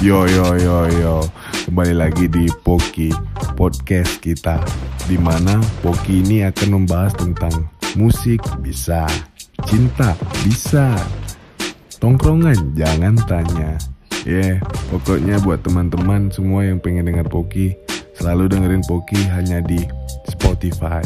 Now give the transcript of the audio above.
Yo yo yo yo, kembali lagi di Poki Podcast kita, di mana Poki ini akan membahas tentang musik bisa, cinta bisa, tongkrongan jangan tanya. Ya, yeah, pokoknya buat teman-teman semua yang pengen dengar Poki, selalu dengerin Poki hanya di Spotify.